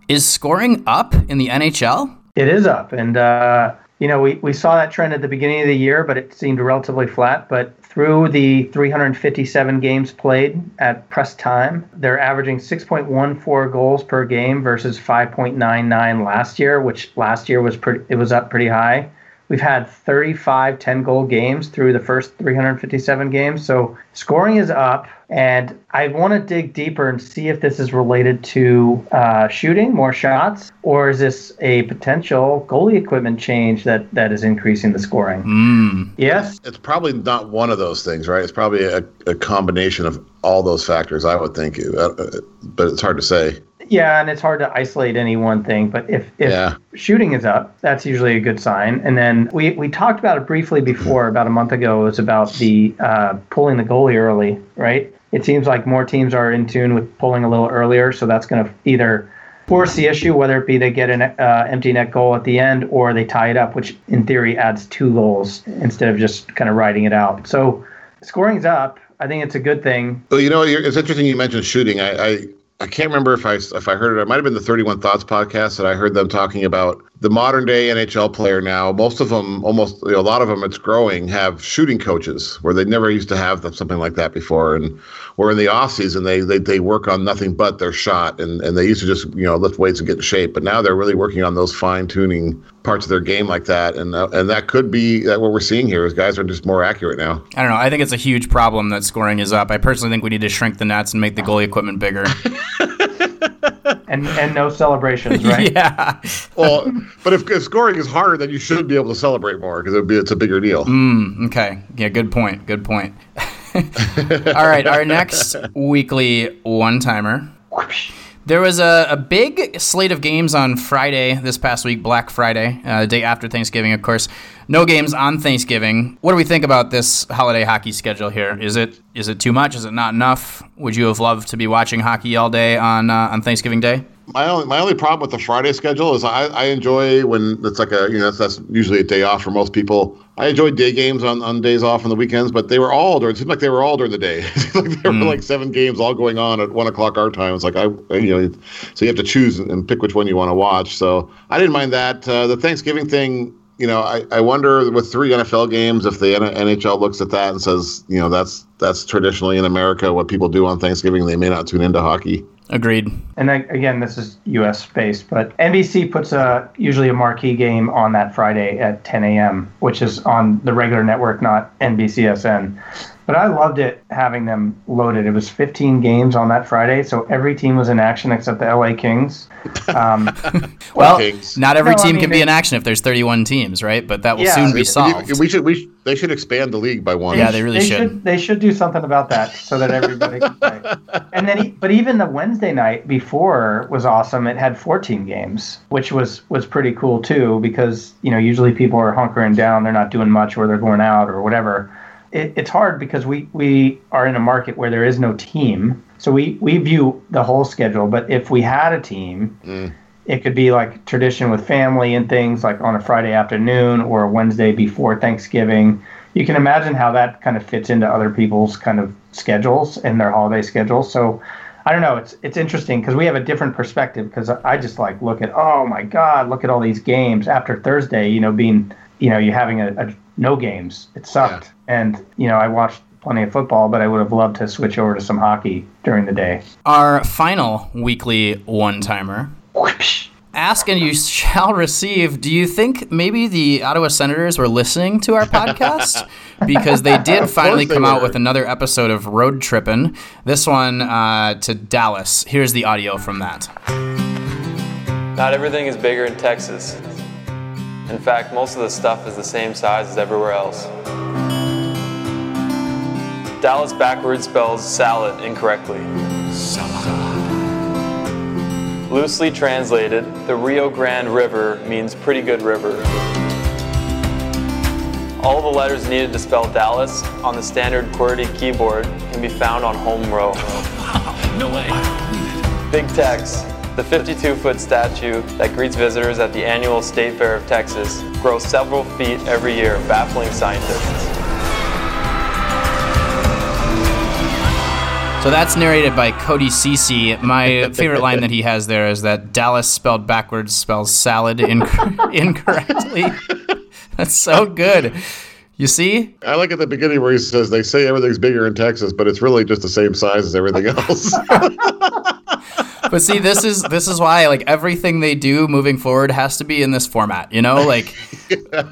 Is scoring up in the NHL? It is up. And, uh, you know, we, we saw that trend at the beginning of the year, but it seemed relatively flat. But through the 357 games played at press time, they're averaging 6.14 goals per game versus 5.99 last year, which last year was pretty, it was up pretty high. We've had 35 10 goal games through the first 357 games. So scoring is up. And I want to dig deeper and see if this is related to uh, shooting more shots, or is this a potential goalie equipment change that, that is increasing the scoring? Mm. Yes. It's probably not one of those things, right? It's probably a, a combination of all those factors, I would think. Uh, but it's hard to say. Yeah, and it's hard to isolate any one thing. But if, if Yeah. shooting is up, that's usually a good sign. And then we, we talked about it briefly before, about a month ago. It was about the uh, pulling the goalie early, right? It seems like more teams are in tune with pulling a little earlier, so that's going to either force the issue, whether it be they get an uh, empty net goal at the end or they tie it up, which in theory adds two goals instead of just kind of riding it out. So scoring's up. I think it's a good thing. Well, you know, it's interesting you mentioned shooting. I, I I can't remember if I if I heard it. It might have been the Thirty One Thoughts podcast that I heard them talking about the modern day NHL player now. Most of them, almost you know, a lot of them, it's growing have shooting coaches where they never used to have them, something like that before. And where in the off season they, they they work on nothing but their shot, and and they used to just you know lift weights and get in shape. But now they're really working on those fine tuning parts of their game like that, and uh, and that could be that what we're seeing here is guys are just more accurate now. I don't know. I think it's a huge problem that scoring is up. I personally think we need to shrink the nets and make the goalie equipment bigger. And and no celebrations, right? yeah. Well, but if, if scoring is harder, then you should be able to celebrate more because it be it's a bigger deal. Mm, okay. Yeah, good point. Good point. All right, our next weekly one timer. There was a, a big slate of games on Friday this past week, Black Friday, uh, the day after Thanksgiving, of course. No games on Thanksgiving. What do we think about this holiday hockey schedule here? Is it is it too much? Is it not enough? Would you have loved to be watching hockey all day on uh, on Thanksgiving Day? My only my only problem with the Friday schedule is I, I enjoy when it's like a you know that's, that's usually a day off for most people. I enjoy day games on, on days off on the weekends, but they were all during. It seemed like they were all during the day. Like there were like seven games all going on at one o'clock our time. It's like I you know so you have to choose and pick which one you want to watch. So I didn't mind that. Uh, the Thanksgiving thing. You know, I, I wonder with three NFL games if the NHL looks at that and says, you know, that's that's traditionally in America what people do on Thanksgiving. They may not tune into hockey. Agreed. And I, again, this is U.S. based, but NBC puts a usually a marquee game on that Friday at 10 a.m., which is on the regular network, not NBCSN. But I loved it having them loaded. It was 15 games on that Friday, so every team was in action except the LA Kings. Um, Well, Kings. not every No, I team mean, can be in action if there's 31 teams, right? But that will Yeah. soon be solved. We should we sh- they should expand the league by one. Yeah, they really they should. They should do something about that so that everybody can play. And then, e- but even the Wednesday night before was awesome. It had 14 games, which was was pretty cool too, because you know usually people are hunkering down, they're not doing much, or they're going out or whatever. It, it's hard because we we are in a market where there is no team, so we we view the whole schedule. But if we had a team, mm. it could be like tradition with family and things like on a Friday afternoon or a Wednesday before Thanksgiving. You can imagine how that kind of fits into other people's kind of schedules and their holiday schedules. So I don't know. It's it's interesting because we have a different perspective. Because I just like look at oh my god, look at all these games after Thursday. You know, being you know you having a, a no games. It sucked, and you know I watched plenty of football, but I would have loved to switch over to some hockey during the day. Our final weekly one timer. Ask and you shall receive. Do you think maybe the Ottawa Senators were listening to our podcast? Because they did finally they come out with another episode of Road Trippin'. This one uh, to Dallas. Here's the audio from that. Not everything is bigger in Texas. In fact, most of the stuff is the same size as everywhere else. Dallas backwards spells salad incorrectly. Loosely translated, the Rio Grande River means pretty good river. All the letters needed to spell Dallas on the standard QWERTY keyboard can be found on home row. No way. Big Tex, the 52 foot statue that greets visitors at the annual State Fair of Texas, grows several feet every year, baffling scientists. So that's narrated by Cody Ceci. My favorite line that he has there is that Dallas spelled backwards spells salad inc- incorrectly. that's so good. You see? I like at the beginning where he says they say everything's bigger in Texas, but it's really just the same size as everything else. but see, this is this is why like everything they do moving forward has to be in this format. You know, like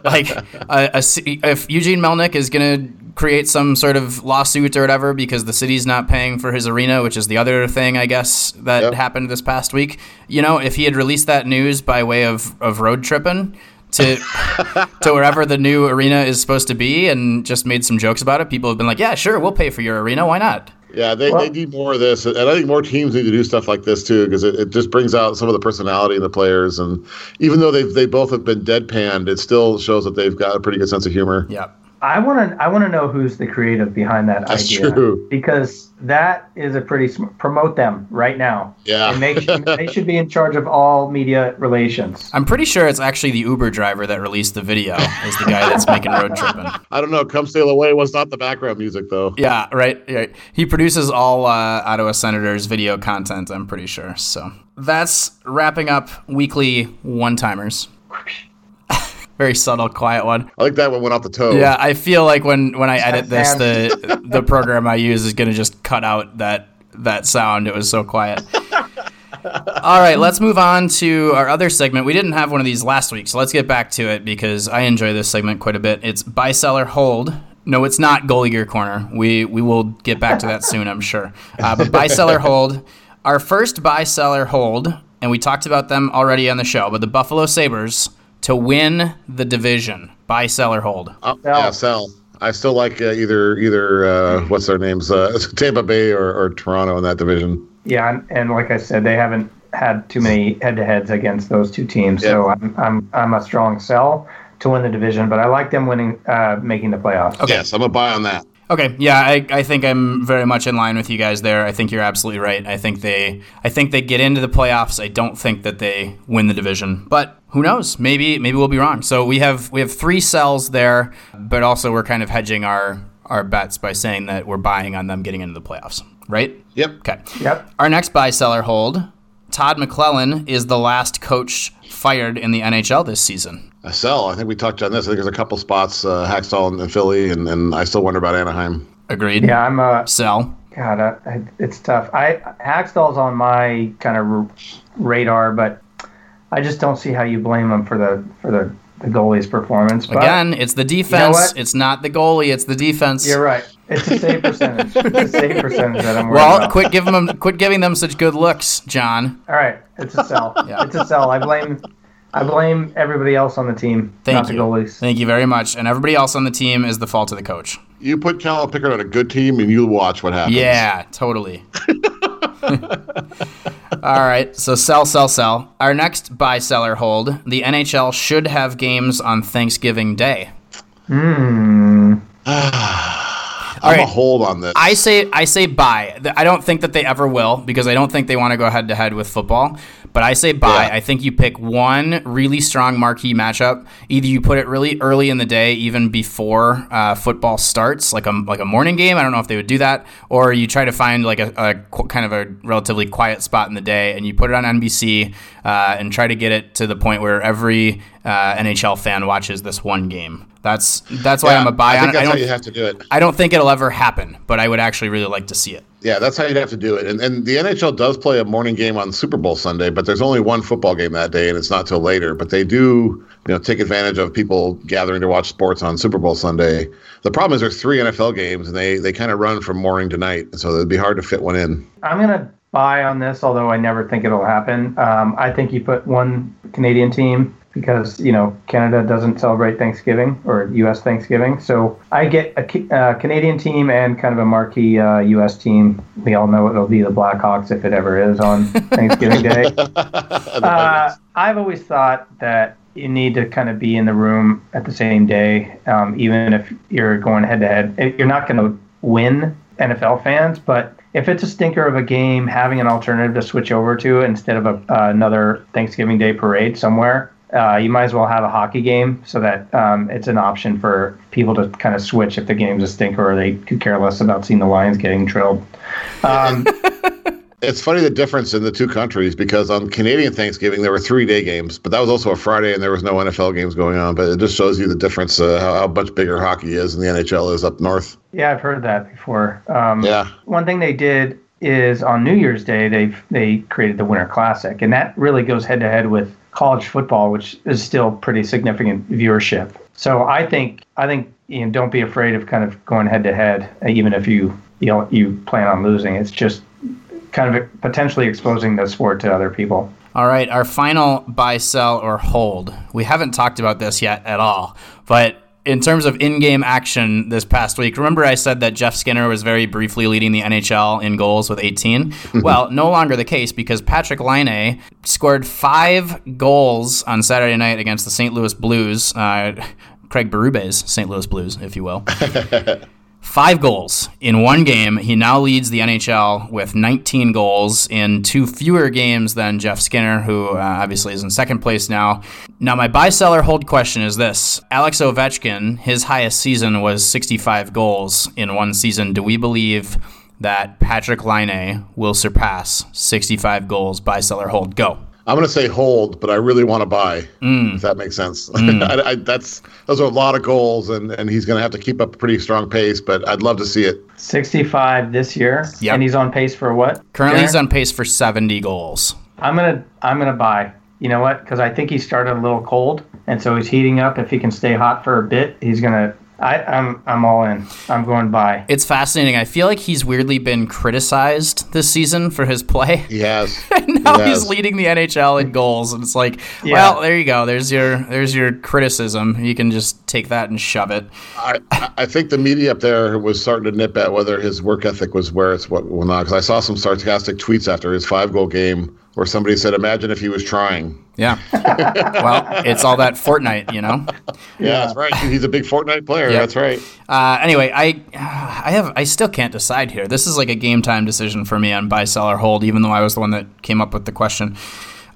like a, a, if Eugene Melnyk is gonna create some sort of lawsuit or whatever because the city's not paying for his arena, which is the other thing I guess that yep. happened this past week. You know, if he had released that news by way of of road tripping to to wherever the new arena is supposed to be and just made some jokes about it, people have been like, "Yeah, sure, we'll pay for your arena. Why not?" Yeah, they, well, they need more of this, and I think more teams need to do stuff like this too, because it, it just brings out some of the personality in the players. And even though they they both have been deadpanned, it still shows that they've got a pretty good sense of humor. Yeah. I want to I want to know who's the creative behind that That's idea true. because that is a pretty sm- promote them right now. Yeah, and they, they should be in charge of all media relations. I'm pretty sure it's actually the Uber driver that released the video is the guy that's making road tripping. I don't know. Come sail away was not the background music though. Yeah, right. right. He produces all uh, Ottawa Senators video content. I'm pretty sure. So that's wrapping up weekly one timers very subtle, quiet one. I like that one went off the toe. Yeah, I feel like when when I edit this, the the program I use is gonna just cut out that that sound. It was so quiet. All right, let's move on to our other segment. We didn't have one of these last week, so let's get back to it because I enjoy this segment quite a bit. It's buy seller hold. No, it's not goalie gear corner. We we will get back to that soon, I'm sure. Uh, but buy seller hold. Our first buy seller hold, and we talked about them already on the show. But the Buffalo Sabres to win the division. Buy, sell, or hold. Uh, yeah, sell. I still like uh, either either uh, what's their names, uh, Tampa Bay or, or, Toronto in that division. Yeah, and, and, like I said, they haven't had too many head-to-heads against those two teams, yep. so I'm I'm I'm a strong sell to win the division, but I like them winning, uh, making the playoffs. Okay. Yes, I'm a buy on that. Okay, yeah, I, I think I'm very much in line with you guys there. I think you're absolutely right. I think they I think they get into the playoffs. I don't think that they win the division, but who knows? Maybe maybe we'll be wrong. So we have we have three cells there, but also we're kind of hedging our our bets by saying that we're buying on them getting into the playoffs, right? Yep. Okay. Yep. Our next buy seller hold. Todd McLellan is the last coach fired in the NHL this season. A sell. I think we talked on this. I think there's a couple spots, uh, Hakstol and Philly, and, and I still wonder about Anaheim. Agreed. Yeah, I'm a sell. God, I, it's tough. I Hakstol's on my kind of radar, but I just don't see how you blame him for the for the, the goalie's performance. But Again, it's the defense. You know it's not the goalie. It's the defense. You're right. It's a save percentage. it's a save percentage that I'm worried well, about. quit giving them quit giving them such good looks, John. All right, it's a sell. yeah. It's a sell. I blame I blame everybody else on the team, Thank not you. the goalies. Thank you very much. And everybody else on the team is the fault of the coach. You put Cal Pickard on a good team, and you watch what happens. Yeah, totally. All right, so sell, sell, sell. Our next buy, seller, hold. The NHL should have games on Thanksgiving Day. Hmm. I'm right. a hold on this. I say I say buy. I don't think that they ever will because I don't think they want to go head to head with football. But I say buy. Yeah. I think you pick one really strong marquee matchup. Either you put it really early in the day, even before uh, football starts, like a like a morning game. I don't know if they would do that, or you try to find like a, a kind of a relatively quiet spot in the day, and you put it on NBC uh, and try to get it to the point where every uh, NHL fan watches this one game. That's that's why yeah, I'm a buy. I think that's I how you have to do it. I don't think it'll ever happen, but I would actually really like to see it. Yeah, that's how you'd have to do it. And and the NHL does play a morning game on Super Bowl Sunday, but there's only one football game that day, and it's not till later. But they do, you know, take advantage of people gathering to watch sports on Super Bowl Sunday. The problem is there's three NFL games, and they they kind of run from morning to night, so it'd be hard to fit one in. I'm gonna buy on this, although I never think it'll happen. Um, I think you put one Canadian team because you know Canada doesn't celebrate Thanksgiving or U.S. Thanksgiving. So I get a, a Canadian team and kind of a marquee uh, U.S. team. We all know it'll be the Blackhawks if it ever is on Thanksgiving Day. Uh, I've always thought that you need to kind of be in the room at the same day, um, even if you're going head to head. You're not going to win NFL fans, but if it's a stinker of a game, having an alternative to switch over to instead of a, uh, another Thanksgiving Day parade somewhere uh, you might as well have a hockey game so that um, it's an option for people to kind of switch if the game's a stinker or they could care less about seeing the Lions getting drilled. Um, It's funny the difference in the two countries because on Canadian Thanksgiving there were three day games, but that was also a Friday and there was no NFL games going on. But it just shows you the difference uh, how, how much bigger hockey is and the NHL is up north. yeah, I've heard that before. Um, Yeah. One thing they did is on New Year's Day they they created the Winter Classic, and that really goes head to head with college football, which is still pretty significant viewership. So I think I think you know, don't be afraid of kind of going head to head, even if you you know you plan on losing. It's just kind of potentially exposing the sport to other people. All right, our final buy, sell, or hold. We haven't talked about this yet at all, but in terms of in-game action this past week, remember I said that Jeff Skinner was very briefly leading the NHL in goals with 18? well, no longer the case because Patrik Laine scored five goals on Saturday night against the St. Louis Blues. Uh, Craig Berube's St. Louis Blues, if you will. Five goals in one game. He now leads the NHL with 19 goals in two fewer games than Jeff Skinner, who uh, obviously is in second place now. Now, my buy seller hold question is this Alex Ovechkin, his highest season was 65 goals in one season. Do we believe that Patrik Laine will surpass 65 goals? Buy seller hold. Go. I'm going to say hold, but I really want to buy. Mm. If that makes sense. Mm. I, I, that's those are a lot of goals, and, and he's going to have to keep up a pretty strong pace. But I'd love to see it. 65 this year, Yep. and he's on pace for what? Currently, he's on pace for 70 goals. I'm gonna I'm gonna buy. You know what? Because I think he started a little cold, and so he's heating up. If he can stay hot for a bit, he's gonna. I, I'm I'm all in. I'm going buy. It's fascinating. I feel like he's weirdly been criticized this season for his play. He has. now He he's leading the NHL in goals, and it's like, Yeah. well, there you go. There's your there's your criticism. You can just take that and shove it. I, I- I think the media up there was starting to nip at whether his work ethic was where it's what well not because I saw some sarcastic tweets after his five goal game where somebody said, "Imagine if he was trying." Yeah. well, it's all that Fortnite, you know. Yeah, that's right. He's a big Fortnite player. Yep. That's right. Uh, anyway, I I have I still can't decide here. This is like a game time decision for me on buy, sell, or hold, even though I was the one that came up with the question.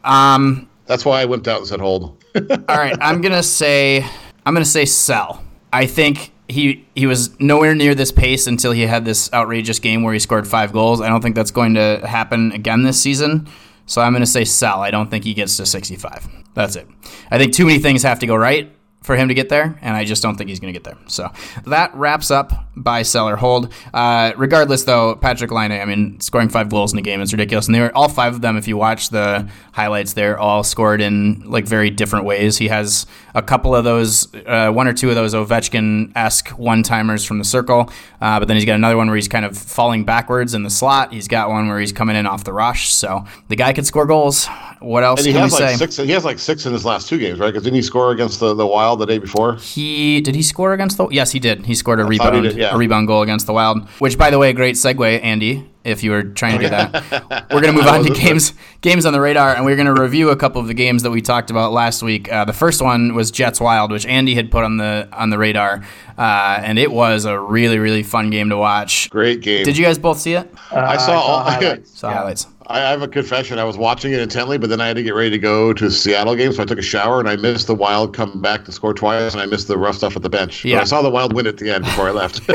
Um, That's why I wimped out and said hold. All right, I'm gonna say I'm gonna say sell. I think he he was nowhere near this pace until he had this outrageous game where he scored five goals. I don't think that's going to happen again this season. So I'm gonna say sell. I don't think he gets to 65. That's it. I think too many things have to go right for him to get there, and I just don't think he's going to get there. So that wraps up buy, sell, or hold. Uh, regardless, though, Patrik Laine, I mean, scoring five goals in a game is ridiculous, and they were all five of them. If you watch the highlights, they're all scored in like very different ways. He has a couple of those, uh, one or two of those Ovechkin-esque one-timers from the circle, uh, but then he's got another one where he's kind of falling backwards in the slot. He's got one where he's coming in off the rush. So the guy could score goals. What else And he can we has like say? six. He has like six in his last two games, right? Because didn't he score against the, the Wild the day before? He did he score against the? Yes, he did. He scored a rebound, did, yeah. a rebound goal against the Wild. Which, by the way, great segue, Andy. If you were trying to do that, we're gonna move on to wasn't. games games on the radar, and we're gonna review a couple of the games that we talked about last week. Uh, the first one was Jets Wild, which Andy had put on the on the radar, uh, and it was a really really fun game to watch. Great game. Did you guys both see it? Uh, I saw all. highlights. Saw Yeah. highlights. I have a confession. I was watching it intently, but then I had to get ready to go to a Seattle game, so I took a shower and I missed the Wild come back to score twice, and I missed the rough stuff at the bench. Yeah. But I saw the Wild win at the end before I left.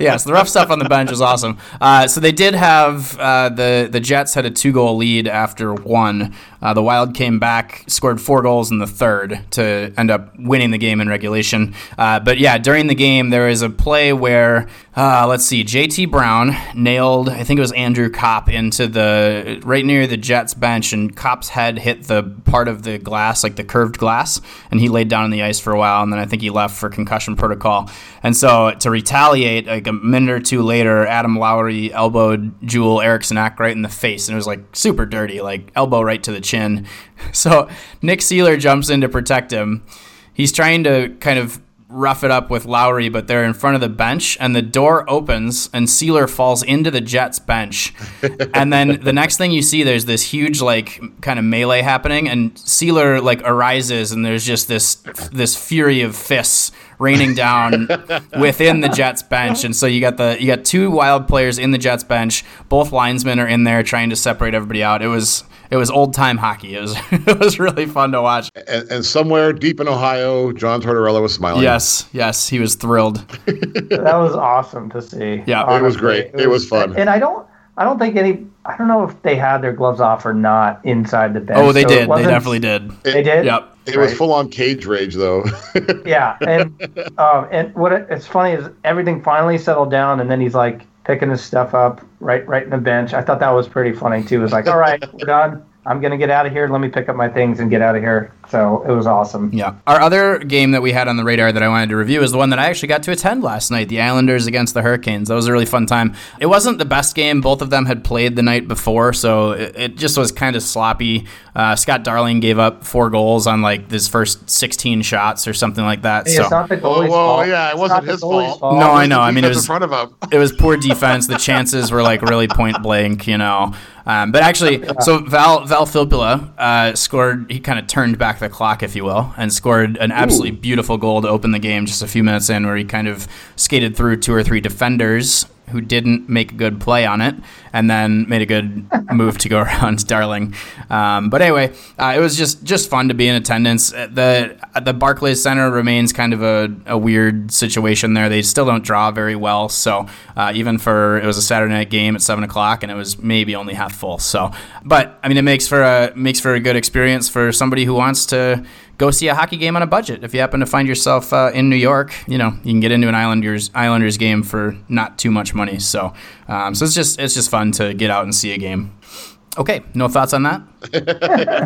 yes, the rough stuff on the bench was awesome. Uh, so they did have uh, the the Jets had a two goal lead after one. Uh, the Wild came back, scored four goals in the third to end up winning the game in regulation. Uh, but yeah, during the game there is a play where uh, let's see, JT Brown nailed I think it was Andrew Copp into the right near the Jets bench, and Copp's head hit the part of the glass, like the curved glass, and he laid down on the ice for a while, and then I think he left for concussion protocol. And so to retaliate, like a minute or two later, Adam Lowry elbowed Joel Eriksson Ek right in the face, and it was like super dirty, like elbow right to the chin. So Nick Seeler jumps in to protect him. He's trying to kind of rough it up with Lowry, but they're in front of the bench, and the door opens, and Seeler falls into the Jets bench. and then the next thing you see, there's this huge like kind of melee happening, and Seeler like arises, and there's just this this fury of fists raining down within the Jets bench, and so you got the you got two wild players in the Jets bench. Both linesmen are in there trying to separate everybody out. It was it was old time hockey. It was it was really fun to watch. And, and somewhere deep in Ohio, John Tortorella was smiling. Yes, yes, he was thrilled. that was awesome to see. Yeah, it was great. It, it was, was, fun. And I don't, I don't think any. I don't know if they had their gloves off or not inside the bench. Oh, they so did. They definitely did. It, they did. Yep. It right. was full on cage rage, though. yeah, and um, and what it, it's funny is everything finally settled down, and then he's like picking his stuff up right right in the bench. I thought that was pretty funny too. It was like, all right, we're done. I'm gonna get out of here. Let me pick up my things and get out of here. So it was awesome. Yeah. Our other game that we had on the radar that I wanted to review is the one that I actually got to attend last night, the Islanders against the Hurricanes. That was a really fun time. It wasn't the best game. Both of them had played the night before, so it, it just was kind of sloppy. Uh, Scott Darling gave up four goals on like his first 16 shots or something like that. Hey, so. It's not the goalie's whoa, fault. yeah, it wasn't his fault. fault. No, I know. I mean, it was in front of him. it was poor defense. The chances were like really point blank, you know. Um, but actually, so Val Val Filppula uh, scored. He kind of turned back the clock, if you will, and scored an absolutely Ooh. beautiful goal to open the game just a few minutes in, where he kind of skated through two or three defenders who didn't make a good play on it and then made a good move to go around Darling. Um, but anyway, uh, it was just just fun to be in attendance. Uh, the the Barclays Center remains kind of a, a weird situation there. They still don't draw very well. So uh, even for it was a Saturday night game at seven o'clock and it was maybe only half full. So, but I mean, it makes for a makes for a good experience for somebody who wants to go see a hockey game on a budget. If you happen to find yourself uh, in New York, you know you can get into an Islanders Islanders game for not too much money. So, um, so it's just it's just fun to get out and see a game. Okay, no thoughts on that.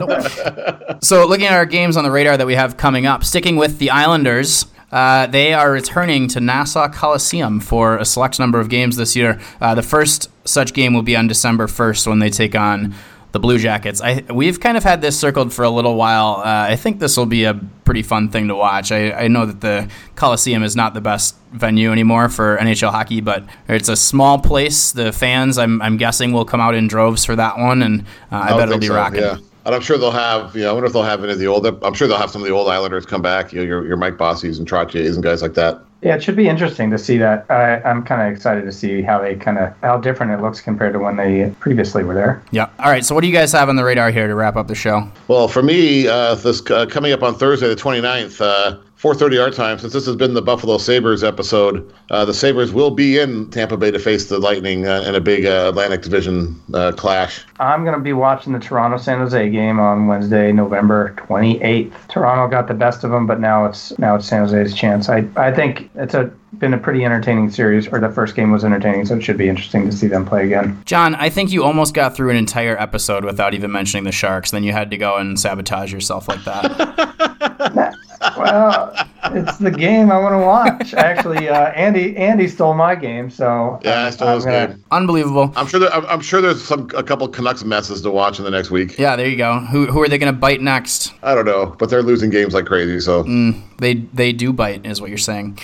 nope. So, looking at our games on the radar that we have coming up, sticking with the Islanders. Uh, they are returning to Nassau Coliseum for a select number of games this year. Uh, the first such game will be on December 1st when they take on the Blue Jackets. I we've kind of had this circled for a little while. Uh, I think this will be a pretty fun thing to watch. I, I know that the Coliseum is not the best venue anymore for NHL hockey, but it's a small place. The fans, I'm, I'm guessing, will come out in droves for that one, and uh, I, I bet it'll be so, rocking. Yeah. And I'm sure they'll have, you know, I wonder if they'll have any of the old. I'm sure they'll have some of the old Islanders come back. You know, your your Mike Bossy's and Trottiers and guys like that. Yeah, it should be interesting to see that. I, I'm kind of excited to see how they kind of how different it looks compared to when they previously were there. Yeah. All right. So, what do you guys have on the radar here to wrap up the show? Well, for me, uh, this uh, coming up on Thursday, the 29th. Uh, 4:30 our time. Since this has been the Buffalo Sabres episode, uh, the Sabres will be in Tampa Bay to face the Lightning uh, in a big uh, Atlantic Division uh, clash. I'm going to be watching the Toronto San Jose game on Wednesday, November 28th. Toronto got the best of them, but now it's now it's San Jose's chance. I I think it's a been a pretty entertaining series, or the first game was entertaining, so it should be interesting to see them play again. John, I think you almost got through an entire episode without even mentioning the Sharks. Then you had to go and sabotage yourself like that. well, it's the game I want to watch. Actually, uh, Andy Andy stole my game, so yeah, I stole his gonna... game. Unbelievable. I'm sure. There, I'm, I'm, sure there's some a couple Canucks messes to watch in the next week. Yeah, there you go. Who who are they going to bite next? I don't know, but they're losing games like crazy. So mm, they they do bite, is what you're saying.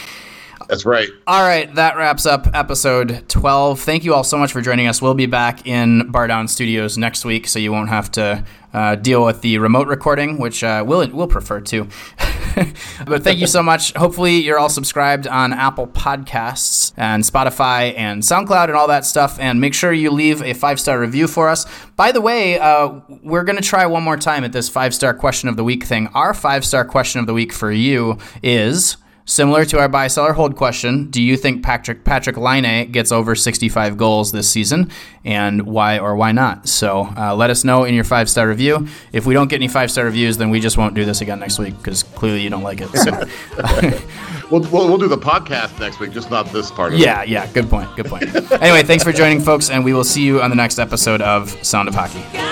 That's right. All right, that wraps up episode 12. Thank you all so much for joining us. We'll be back in Bar Down Studios next week, so you won't have to uh, deal with the remote recording, which uh, we'll, we'll prefer to. but thank you so much. Hopefully, you're all subscribed on Apple Podcasts and Spotify and SoundCloud and all that stuff. And make sure you leave a five star review for us. By the way, uh, we're going to try one more time at this five star question of the week thing. Our five star question of the week for you is Similar to our buy, seller, hold question, do you think Patrick Patrik Laine gets over 65 goals this season, and why or why not? So uh, let us know in your five star review. If we don't get any five star reviews, then we just won't do this again next week because clearly you don't like it. So. we'll, we'll, we'll, do the podcast next week, just not this part. yeah, it. yeah. Good point. Good point. anyway, thanks for joining, folks, and we will see you on the next episode of Sound of Hockey.